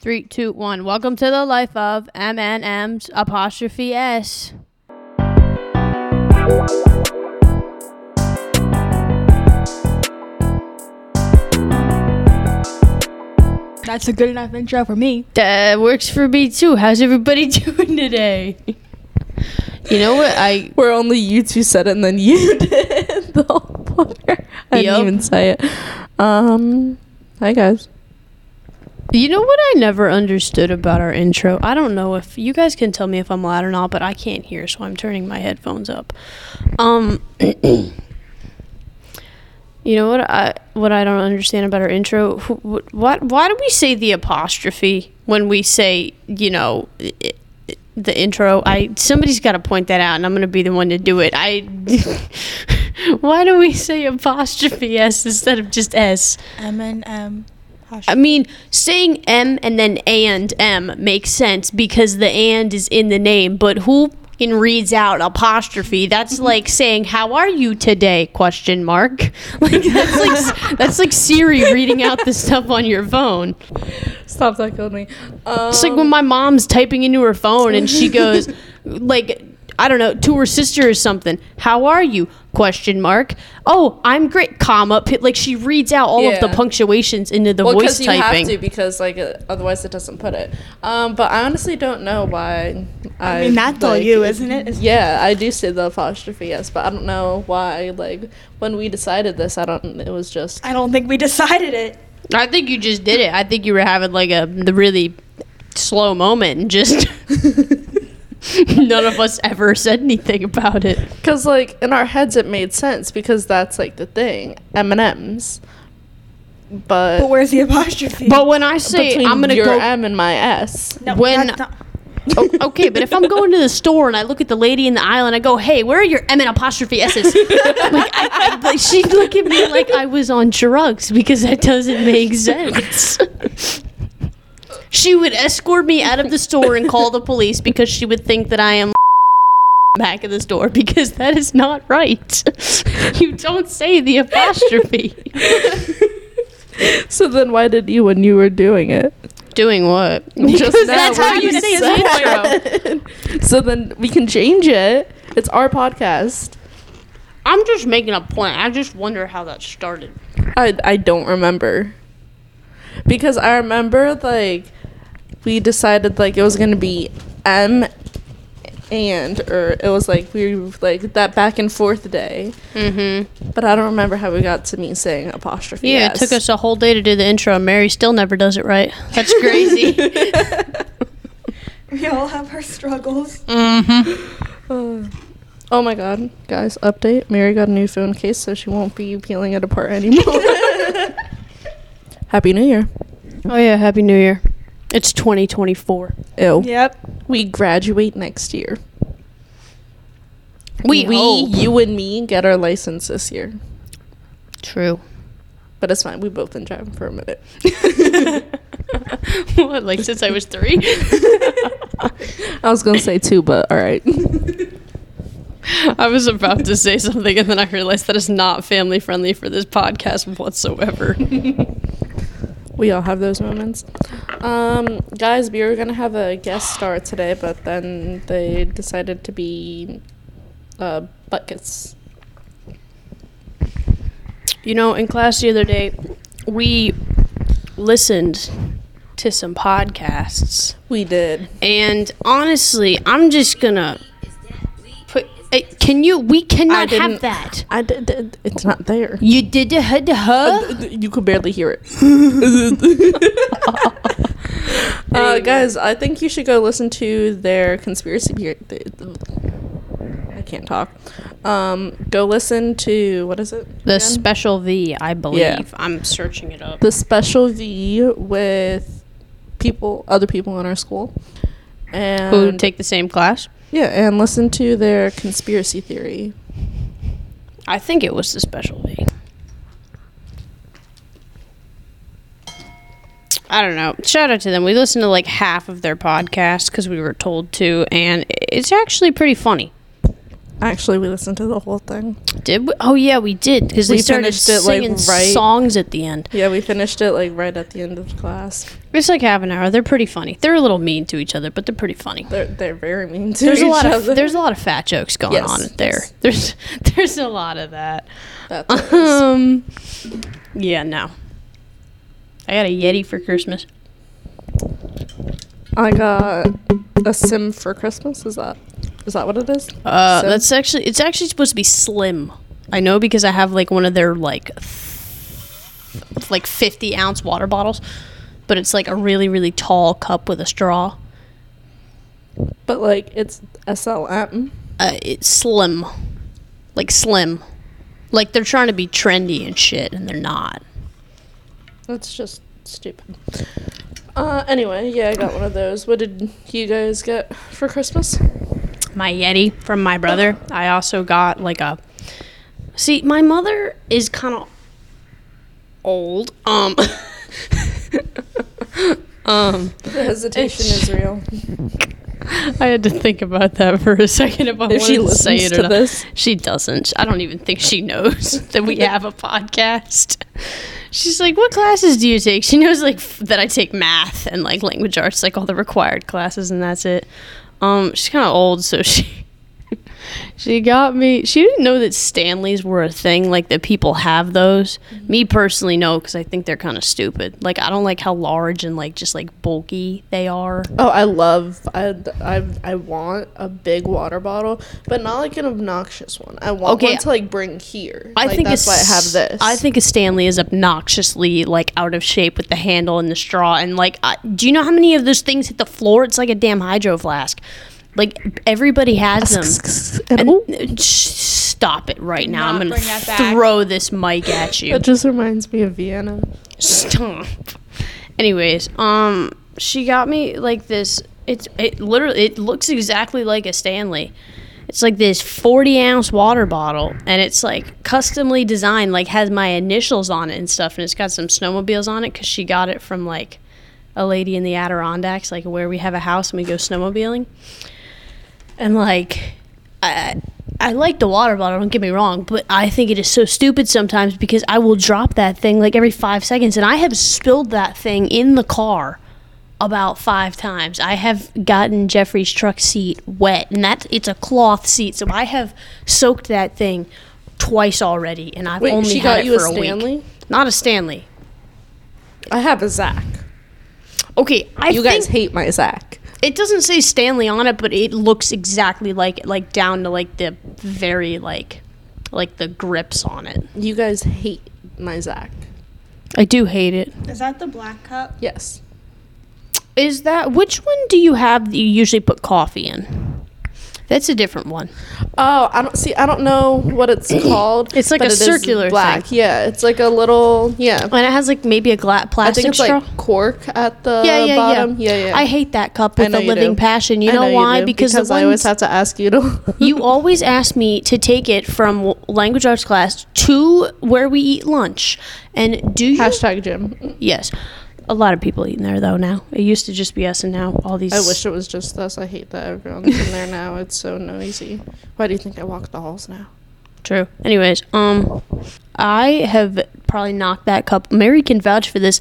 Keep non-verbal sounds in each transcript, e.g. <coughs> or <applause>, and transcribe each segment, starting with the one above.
Three, two, one. Welcome to the life of MNM's apostrophe S. That's a good enough intro for me. That works for me too. How's everybody <laughs> doing today? You know what? I Where only you two said it and then you <laughs> did the whole podcast. I didn't even say it. Um, hi guys. You know what I never understood about our intro? I don't know if you guys can tell me if I'm loud or not, but I can't hear, so I'm turning my headphones up. Um <clears throat> You know what I what I don't understand about our intro? Wh- wh- What why do we say the apostrophe when we say, you know, i- i- the intro? I somebody's got to point that out and I'm going to be the one to do it. I <laughs> Why do we say apostrophe s instead of just s? M and M. I mean, saying M and then and M makes sense because the and is in the name, but who fucking reads out apostrophe? That's <laughs> like saying "How are you today?" question mark. <laughs> Like that's like that's like Siri reading out the stuff on your phone. Stop that killed me. Um, It's like when my mom's typing into her phone and she <laughs> goes, like, I don't know, to her sister or something. How are you? Question mark. Oh, I'm great. Comma. pi- Like she reads out all of the punctuations into the well, voice because you have to because like uh, otherwise it doesn't put it. Um, but I honestly don't know why. I, I mean, that's all you, isn't it? It's- <laughs> Yeah, I do say the apostrophe yes, but I don't know why. Like when we decided this, I don't. It was just I don't think we <laughs> decided it. I think you just did it. I think you were having like a the really slow moment and just <laughs> <laughs> none of us ever said anything about it. because like in our heads it made sense because that's like the thing M and M's. But, But where's the apostrophe? But when I say between I'm gonna your go, M and my S. No, when- that's not- O- <laughs> okay, but if I'm going to the store and I look at the lady in the aisle and I go, "Hey, where are your M and apostrophe S's?" <laughs> like, I, I, like she'd look at me like I was on drugs because that doesn't make sense. She would escort me out of the store and call the police because she would think that I am <laughs> back of the store because that is not right. <laughs> you don't say the apostrophe. <laughs> So then why did you when you were doing it? Doing what? Just Because now that's how you say it. so then we can change it. It's our podcast. I'm just making a point. I just wonder how that started. I I don't remember. Because I remember like we decided like it was gonna be M and or it was like we were like that back and forth day. Mm-hmm. But I don't remember how we got to me saying apostrophe. Yeah, it took us a whole day to do the intro. and Mary still never does it right. That's crazy. <laughs> we all have our struggles. mm-hmm. <sighs> Uh, oh my god, guys! Update: Mary got a new phone case, so she won't be peeling it apart anymore. <laughs> Happy New Year! Oh yeah, Happy New Year. It's 2024. Ew. Yep. We graduate next year. We, we, hope. you and me, get our license this year. True. But it's fine. We've both been driving for a minute. <laughs> what, like since I was three? <laughs> I was gonna say two, but all right. <laughs> I was about to say something and then I realized that it's not family friendly for this podcast whatsoever. we all have those moments. Um, guys, we were gonna have a guest star today, but then they decided to be uh, buckets. You know, in class the other day, we listened to some podcasts. We did. And honestly, I'm just gonna put. eh, Can you? We cannot have that. I did. It's not there. You did the huh? the huh? You could barely hear it. <laughs> uh, guys, I think you should go listen to their conspiracy. Theory. I can't talk. Um, go listen to what is it? The again? special V, I believe. Yeah. I'm searching it up. the special V with people, other people in our school, and Who take the same class? Yeah, and listen to their conspiracy theory. I think it was the special V. I don't know. Shout out to them. We listened to like half of their podcast because we were told to, and it's actually pretty funny. Actually, we listened to the whole thing. Did we? Oh yeah, we did because they We started finished it, like, singing right- songs at the end. Yeah, we finished it like right at the end of class. It's like half an hour. They're pretty funny. They're a little mean to each other, but they're pretty funny. They're they're very mean to There's each a lot other. of there's a lot of fat jokes going Yes, on there. yes. <laughs> There's there's a lot of that. That. <laughs> Um, yeah, no. I got a Yeti for Christmas. I got a sim for Christmas. Is that is that what it is? Uh, Sim? that's actually it's actually supposed to be slim. I know because I have like one of their like th- like 50 ounce water bottles, but it's like a really really tall cup with a straw. But like it's SLM. Uh, it's slim, like slim, like they're trying to be trendy and shit, and they're not. That's just stupid. Uh, anyway, yeah, I got one of those. What did you guys get for Christmas? My Yeti from my brother. I also got like a. See, my mother is kind of old. Um. <laughs> um. The hesitation is real. <laughs> I had to think about that for a second if I If wanted she to say listens it to not. this. She doesn't. I don't even think she knows <laughs> that we have a podcast. She's like, "What classes do you take?" She knows like f- that I take math and like language arts, like all the required classes, and that's it. Um, she's kind of old, so she she got me. She didn't know that Stanleys were a thing, like that people have those. Mm-hmm. Me personally, no, because I think they're kind of stupid. Like I don't like how large and like just like bulky they are. Oh, I love. I, I I want a big water bottle, but not like an obnoxious one. I want Okay. one to like bring here. I Like, think that's why I have this. I think a Stanley is obnoxiously like out of shape with the handle and the straw. And like, I, do you know how many of those things hit the floor? It's like a damn hydro flask. Like everybody has them. And, And oh, stop it right now! I'm gonna bring that back. throw this mic at you. that just reminds me of Vienna. Stop. Anyways, um, she got me like this. It's it literally it looks exactly like a Stanley. It's like this 40 ounce water bottle, and it's like customly designed, like has my initials on it and stuff, and it's got some snowmobiles on it because she got it from like a lady in the Adirondacks, like where we have a house and we go snowmobiling. And like, I I like the water bottle. Don't get me wrong, but I think it is so stupid sometimes because I will drop that thing like every five seconds, and I have spilled that thing in the car about five times. I have gotten Jeffrey's truck seat wet, and that it's a cloth seat, so I have soaked that thing twice already, and I've Wait, only she had got it you a for a Stanley? week. Not a Stanley. I have a Zach. Okay, I You guys hate my Zach. It doesn't say Stanley on it, but it looks exactly like it, like down to like the very like like the grips on it. You guys hate my Zach. I do hate it. Is that the black cup? Yes. Is that which one do you have that you usually put coffee in? That's a different one. Oh, I don't see. I don't know what it's <clears throat> called. It's like a it circular black. thing. Yeah, it's like a little. Yeah, And it has like maybe a gla- I plastic think it's straw. like cork at the yeah, yeah, bottom. yeah. Yeah, yeah. I hate that cup with a living do. passion. You I know, why? do, because, the I always have to ask you to. <laughs> you always ask me to take it from language arts class to where we eat lunch. And do you Hashtag gym. Yes. A lot of people eating there though now. It used to just be us and now all these I wish it was just us. I hate that everyone's in there now. It's so noisy. Why do you think I walk the halls now? True. Anyways, um I have probably knocked that cup. Mary can vouch for this.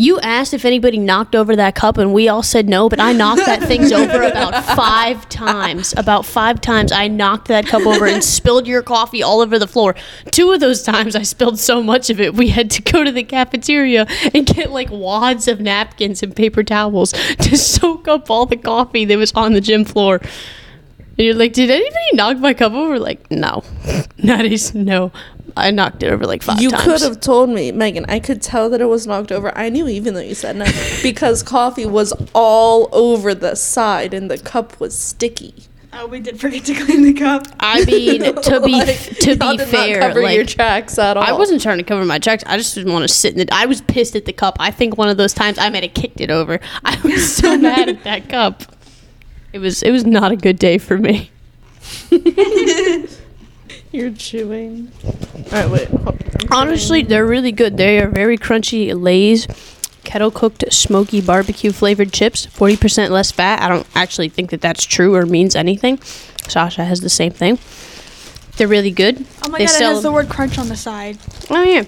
You asked if anybody knocked over that cup and we all said no, but I knocked that thing <laughs> over about 5 times. About 5 times I knocked that cup over and spilled your coffee all over the floor. Two of those times I spilled so much of it, we had to go to the cafeteria and get like wads of napkins and paper towels to <laughs> soak up all the coffee that was on the gym floor. And you're like, did anybody knock my cup over? Like, no. <laughs> That is no. I knocked it over like five you times. could have told me, Megan. I could tell that it was knocked over. I knew even though you said no <laughs> because coffee was all over the side and the cup was sticky. Oh, we did forget to clean the cup. I mean, <laughs> to be Like, to be did not fair, cover your like tracks at all. I wasn't trying to cover my tracks. I just didn't want to sit in it. I was pissed at the cup. I think one of those times I might have kicked it over. I was so mad at that cup. It was it was not a good day for me. <laughs> You're chewing. All right, wait. hold on. I'm Honestly, they're really good. They are very crunchy Lay's kettle cooked smoky barbecue flavored chips. 40% less fat. I don't actually think that that's true or means anything. Sasha has the same thing. They're really good. Oh my They god, it sell- has the word crunch on the side. Oh yeah,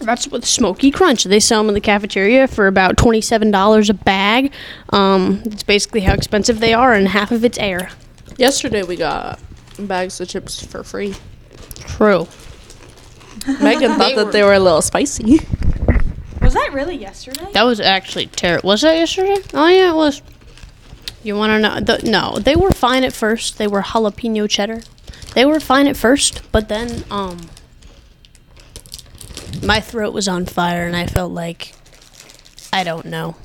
that's with Smoky Crunch. They sell them in the cafeteria for about twenty-seven dollars a bag. Um, it's basically how expensive they are, and half of it's air. Yesterday we got bags of chips for free. True. <laughs> Megan thought that they were a little spicy. Was that really yesterday? That was actually terrible. Was that yesterday? Oh yeah, it was. You want to know? The, no, they were fine at first. They were jalapeno cheddar. They were fine at first, but then um, my throat was on fire, and I felt like I don't know.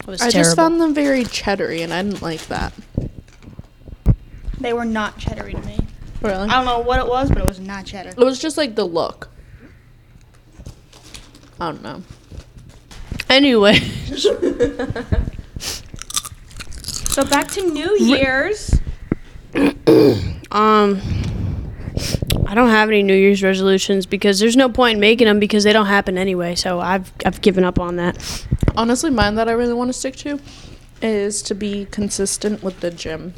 It was I terrible. just found them very cheddary, and I didn't like that. They were not cheddary to me. Really? I don't know what it was, but it was not cheddar. It was just like the look. I don't know. anyway, <laughs> So back to New Year's. <coughs> um, I don't have any New Year's resolutions because there's no point in making them because they don't happen anyway. So I've I've given up on that. Honestly, mine that I really want to stick to is to be consistent with the gym.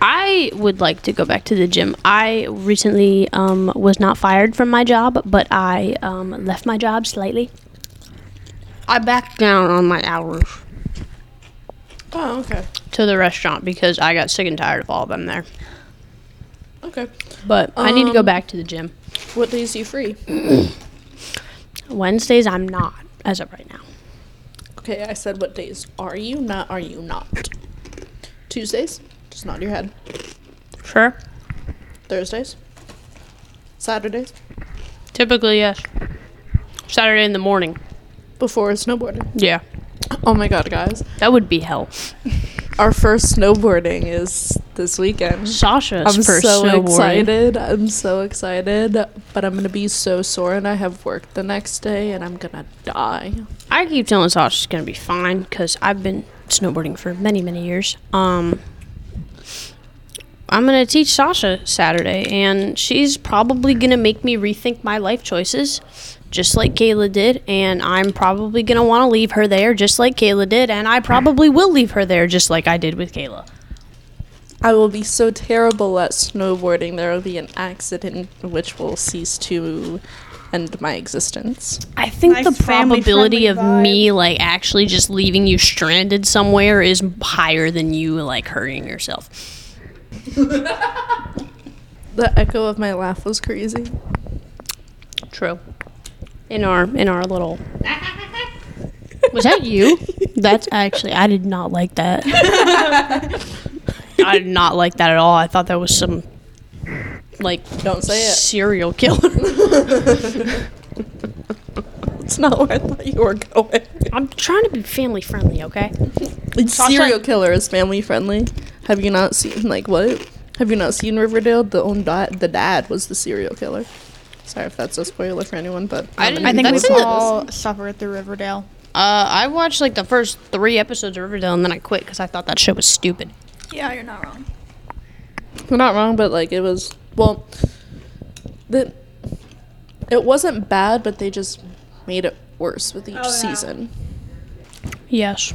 I would like to go back to the gym. I recently um, was not fired from my job, but I um, left my job slightly. I backed down on my hours Oh, okay. to the restaurant because I got sick and tired of all of them there. Okay. But I need to go Um, back to the gym. What days are you free? <clears throat> Wednesdays, I'm not as of right now. Okay, I said what days are you, not are you not. Tuesdays? Just nod your head. Sure. Thursdays? Saturdays? Typically, yes. Saturday in the morning. Before snowboarding. Yeah. Oh my god, guys. That would be hell. <laughs> Our first snowboarding is this weekend. Sasha's I'm first so snowboarding. excited. I'm so excited. But I'm gonna be so sore and I have work the next day and I'm gonna die. I keep telling Sasha she's gonna be fine because I've been snowboarding for many, many years. Um, I'm gonna teach Sasha Saturday, and she's probably gonna make me rethink my life choices, just like Kayla did. And I'm probably gonna want to leave her there, just like Kayla did, and I probably will leave her there, just like I did with Kayla. I will be so terrible at snowboarding there will be an accident which will cease to end my existence. I think Nice the probability of vibe. me like actually just leaving you stranded somewhere is higher than you like hurting yourself. <laughs> The echo of my laugh was crazy. True. In our in our little <laughs> Was that you? That's actually I did not like that. <laughs> I did not like that at all. I thought that was some like Don't say it. serial killer. <laughs> It's not where I thought you were going. I'm trying to be family friendly, okay? Serial killer is family friendly. Have you not seen like what? Have you not seen Riverdale? The own dad, the dad was the serial killer. Sorry if that's a spoiler for anyone, but I didn't- I think That's we in the- all suffer through Riverdale. Uh, I watched like the first three episodes of Riverdale and then I quit because I thought that show was stupid. Yeah, you're not wrong. You're not wrong, but like it was well, the it wasn't bad, but they just made it worse with each Oh, yeah. season. Yes.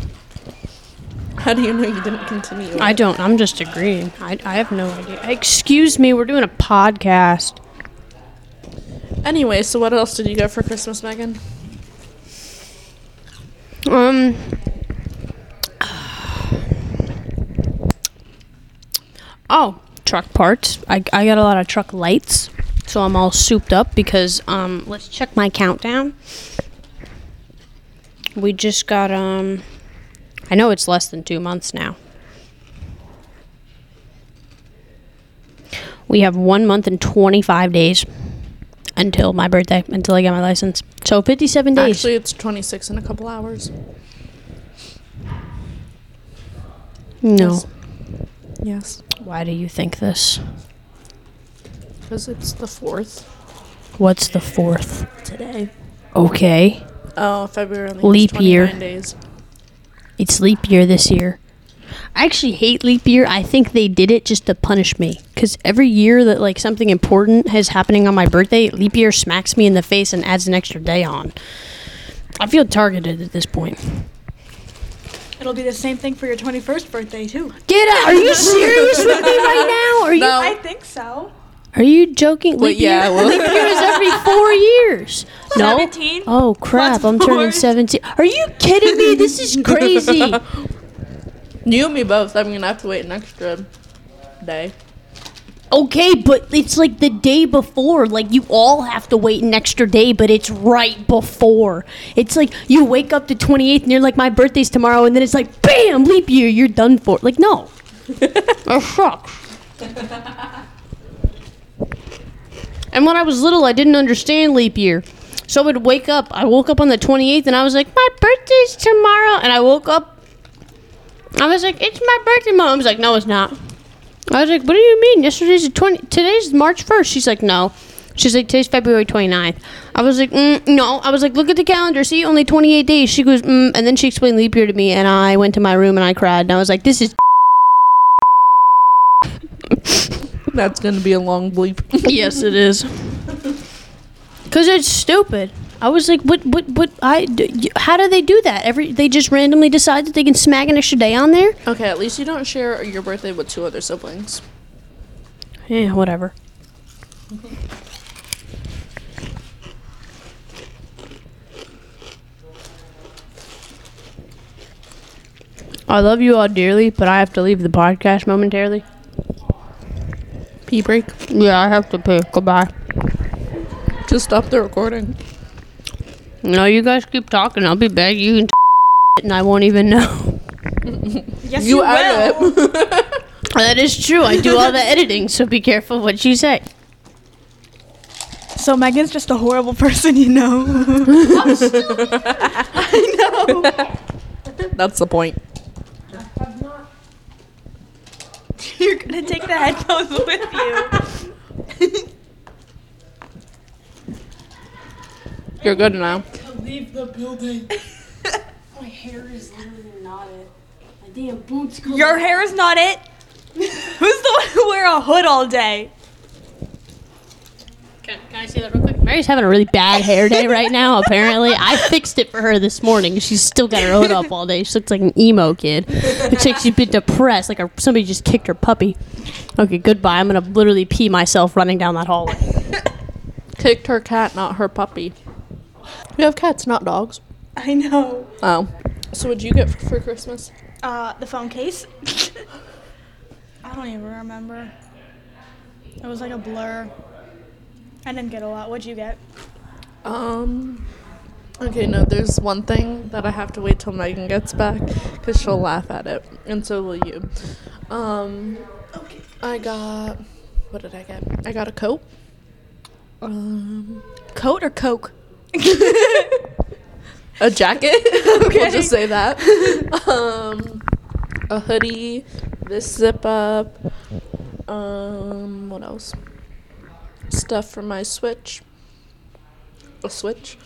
How do you know you didn't continue? I it? don't. I'm just agreeing. I, I have no idea. Excuse me, we're doing a podcast. Anyway, so what else did you get for Christmas, Megan? Um. Oh, truck parts. I, I got a lot of truck lights, so I'm all souped up because um. Let's check my countdown. We just got um. I know it's less than two months now. We have one month and 25 days until my birthday, until I get my license. So 57 days. Actually, it's 26 in a couple hours. no. Yes. Yes, Why do you think this? because it's the fourth What's the fourth? today. Okay. Oh, February Leap year. 29 days. It's leap year this year. I actually hate leap year. I think they did it just to punish me. Because every year that like something important is happening on my birthday, leap year smacks me in the face and adds an extra day on. I feel targeted at this point. It'll be the same thing for your 21st birthday too. Get out! Are you <laughs> serious with me right now? Are you No. I think so. Are you joking? Well, Leap year- yeah, well- leap year is every four years. <laughs> No. 17? Oh crap! Plus I'm turning seventeen. Are you kidding me? This is <laughs> crazy. You and me both. I'm gonna have to wait an extra day. Okay, but it's like the day before. Like you all have to wait an extra day, but it's right before. It's like you wake up the 28th and you're like, my birthday's tomorrow, and then it's like, bam, leap year, you're done for. Like no, <laughs> that sucks. And when I was little, I didn't understand leap year. So I would wake up. I woke up on the 28th and I was like, my birthday's tomorrow. And I woke up. I was like, it's my birthday. Mom I was like, no, it's not. I was like, what do you mean? Yesterday's the 20. Today's March 1st. She's like, no. She's like, today's February 29th. I was like, mm, no. I was like, look at the calendar. See, only 28 days. She goes, mm. And then she explained leap year to me. And I went to my room and I cried. And I was like, this is. That's gonna be a long bleep. <laughs> yes, it is. Because it's stupid. I was like, what, what, what? I, d- how do they do that? Every they just randomly decide that they can smack an extra day on there. okay, at least you don't share your birthday with two other siblings. Yeah, whatever. I love you all dearly, but I have to leave the podcast momentarily. Pee break. Yeah, I have to pay. Goodbye. Just stop the recording. No, you guys keep talking. I'll be back. You can <laughs> and I won't even know. <laughs> Yes, You you, will. <laughs> that is true. I do all the editing, so be careful what you say. So Megan's just a horrible person, you know. I know. That's the point. You're gonna take the headphones with you. You're good now. Leave the building. <laughs> My hair is literally not it. My damn boots. Your hair is not it. <laughs> Who's the one who wear a hood all day? Can, can I say that real quick? Mary's having a really bad hair day right now, apparently. I fixed it for her this morning. She's still got her hood up all day. She looks like an emo kid. Looks like she's been depressed, like her, somebody just kicked her puppy. Okay, goodbye. I'm going to literally pee myself running down that hallway. <laughs> Kicked her cat, not her puppy. We have cats, not dogs. I know. Oh. So what'd you get for, for Christmas? Uh, the phone case. <laughs> I don't even remember. It was like a blur. I didn't get a lot. What'd you get? Um. Okay, no, there's one thing that I have to wait till Megan gets back because she'll laugh at it, and so will you. Um, I got. What did I get? I got a coat. Um, Coat or Coke? <laughs> a jacket. <laughs> Okay. we'll just say that. <laughs> um, a hoodie. This zip up. Um, what else? Stuff for my Switch. A Switch.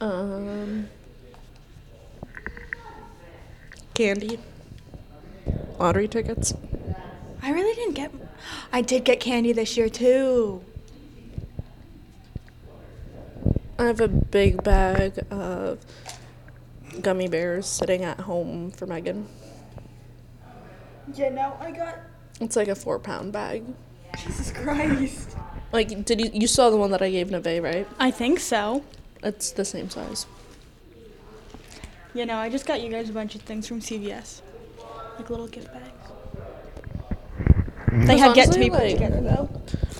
Um, candy. Lottery tickets. I really didn't get. I did get candy this year too. I have a big bag of gummy bears sitting at home for Megan. Yeah, no, I got. It's like a four pound bag. Jesus Christ. Like, did you you saw the one that I gave Neve, right? I think so. It's the same size. Yeah, no, I just got you guys a bunch of things from CVS, like little gift bags. They Because have yet to be put like- together though.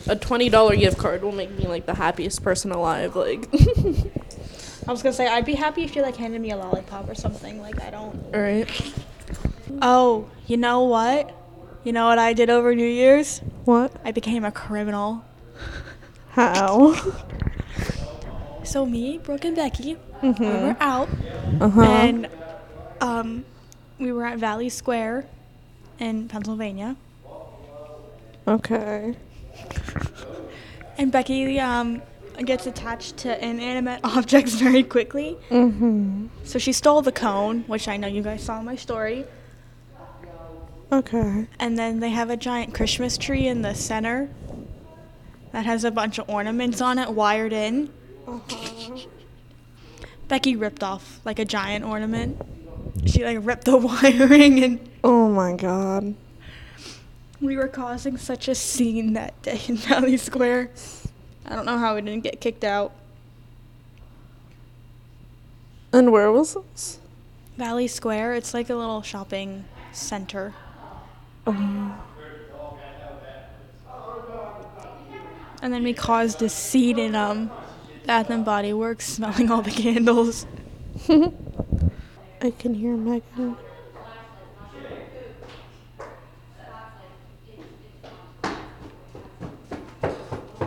A twenty dollar gift card will make me like the happiest person alive. Like, <laughs> I was gonna say I'd be happy if you like handed me a lollipop or something. Like I don't. all right. Oh, you know what? You know what I did over New Year's? What? I became a criminal. How? So me, Brooke, and Becky, Mhm. we were out, Uh huh. and um, we were at Valley Square in Pennsylvania. Okay. And Becky um, gets attached to inanimate <laughs> objects very quickly. Mm-hmm. So she stole the cone, which I know you guys saw in my story. Okay. And then they have a giant Christmas tree in the center that has a bunch of ornaments on it wired in. Uh-huh. Becky ripped off like a giant ornament. She like ripped the <laughs> wiring and Oh my god. We were causing such a scene that day in <laughs> Valley Square. I don't know how we didn't get kicked out. And where was this? Valley Square, it's like a little shopping center. Um. And then we caused a scene in um Bath and Body Works smelling all the candles. <laughs> I can hear Megan.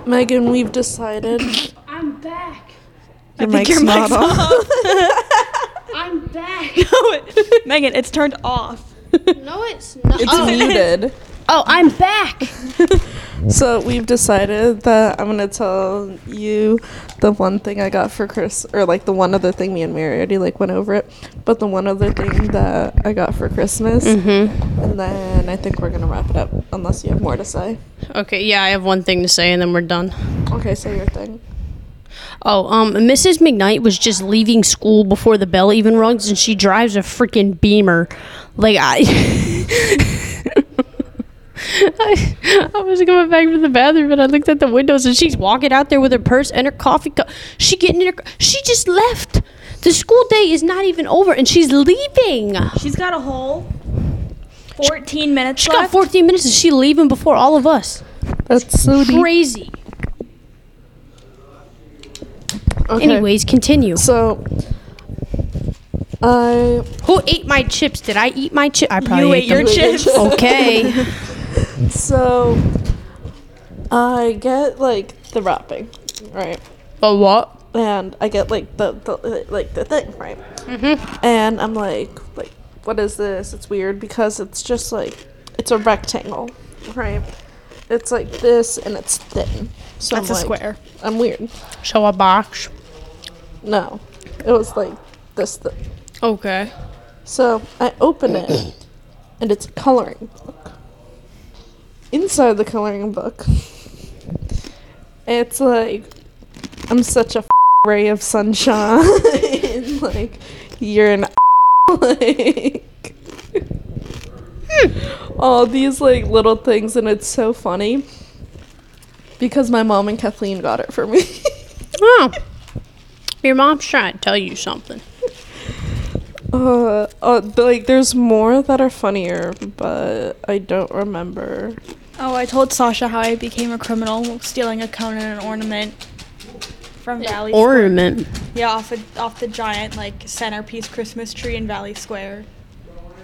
Megan, we've decided <coughs> I'm back. your I think mic's your not mic's on. <laughs> <laughs> I'm back. No, it- Megan, it's turned off. no, it's <laughs> not. It's oh. muted. Oh, I'm back. <laughs> So we've decided that I'm gonna tell you the one thing I got for Chris, or like the one other thing me and Mary already like went over it, but the one other thing that I got for Christmas, Mm-hmm. and then I think we're gonna wrap it up unless you have more to say. Okay, yeah, I have one thing to say and then we're done. Okay, say your thing. Oh, um, Mrs. McKnight was just leaving school before the bell even rings, and she drives a freaking Beamer. Like I. <laughs> I, <laughs> I was coming back from the bathroom and I looked at the windows and she's walking out there with her purse and her coffee cup. She getting in her. She just left. The school day is not even over and she's leaving. She's got a whole 14 minutes She got 14 minutes and she leaving before all of us. That's so deep. Crazy. Okay. Anyways, continue. So, I Who ate my chips? Did I eat my chip? I probably you ate ate your chips. Okay. <laughs> so I get like the wrapping, right? But what? And I get like the, the like the thing, right? Mm-hmm. And I'm like, like, what is this? It's weird because it's just like it's a rectangle, right? It's like this and it's thin. So That's I'm a like, square. I'm weird. Show a box. No, it was like this thing. Okay. So I open it, and it's a coloring book. Inside the coloring book, it's like I'm such a f- ray of sunshine. <laughs> like you're an <laughs> like <laughs> all these like little things, and it's so funny because my mom and Kathleen got it for me. Oh. Your mom's trying to tell you something. Uh, uh, but, like there's more that are funnier, but I don't remember. Oh, I told Sasha how I became a criminal stealing a cone and an ornament from Valley Square. Ornament. Yeah, off, a, off the giant like centerpiece Christmas tree in Valley Square.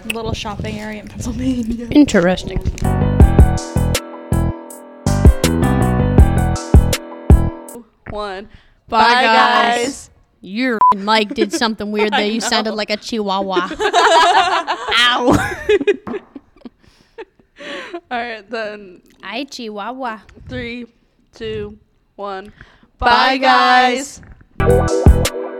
Little shopping area in Pennsylvania. Interesting. One. Bye, guys. Your mic did something weird there. You sounded like a chihuahua. <laughs> Ow. <laughs> All right, then Hi, chihuahua. three, two, one. Bye, guys. guys.